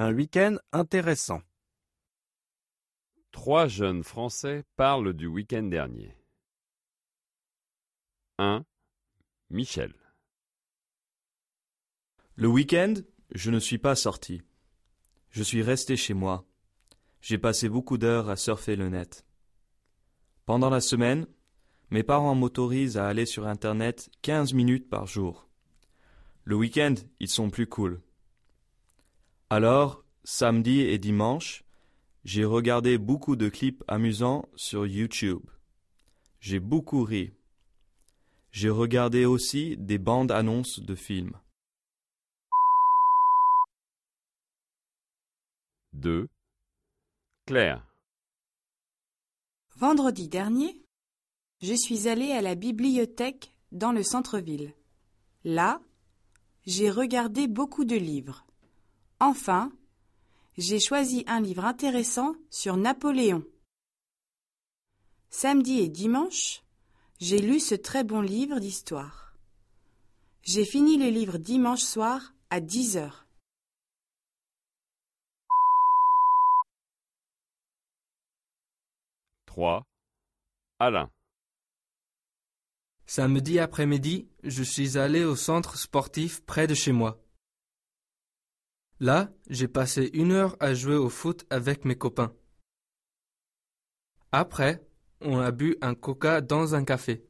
un week-end intéressant. Trois jeunes Français parlent du week-end dernier. 1. Michel. Le week-end, je ne suis pas sorti. Je suis resté chez moi. J'ai passé beaucoup d'heures à surfer le net. Pendant la semaine, mes parents m'autorisent à aller sur Internet 15 minutes par jour. Le week-end, ils sont plus cool. Alors, samedi et dimanche, j'ai regardé beaucoup de clips amusants sur YouTube. J'ai beaucoup ri. J'ai regardé aussi des bandes annonces de films. 2. Claire. Vendredi dernier, je suis allée à la bibliothèque dans le centre-ville. Là, j'ai regardé beaucoup de livres. Enfin, j'ai choisi un livre intéressant sur Napoléon. Samedi et dimanche, j'ai lu ce très bon livre d'histoire. J'ai fini le livre dimanche soir à 10 heures. Trois. Alain. Samedi après-midi, je suis allé au centre sportif près de chez moi. Là, j'ai passé une heure à jouer au foot avec mes copains. Après, on a bu un coca dans un café.